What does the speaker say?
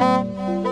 Música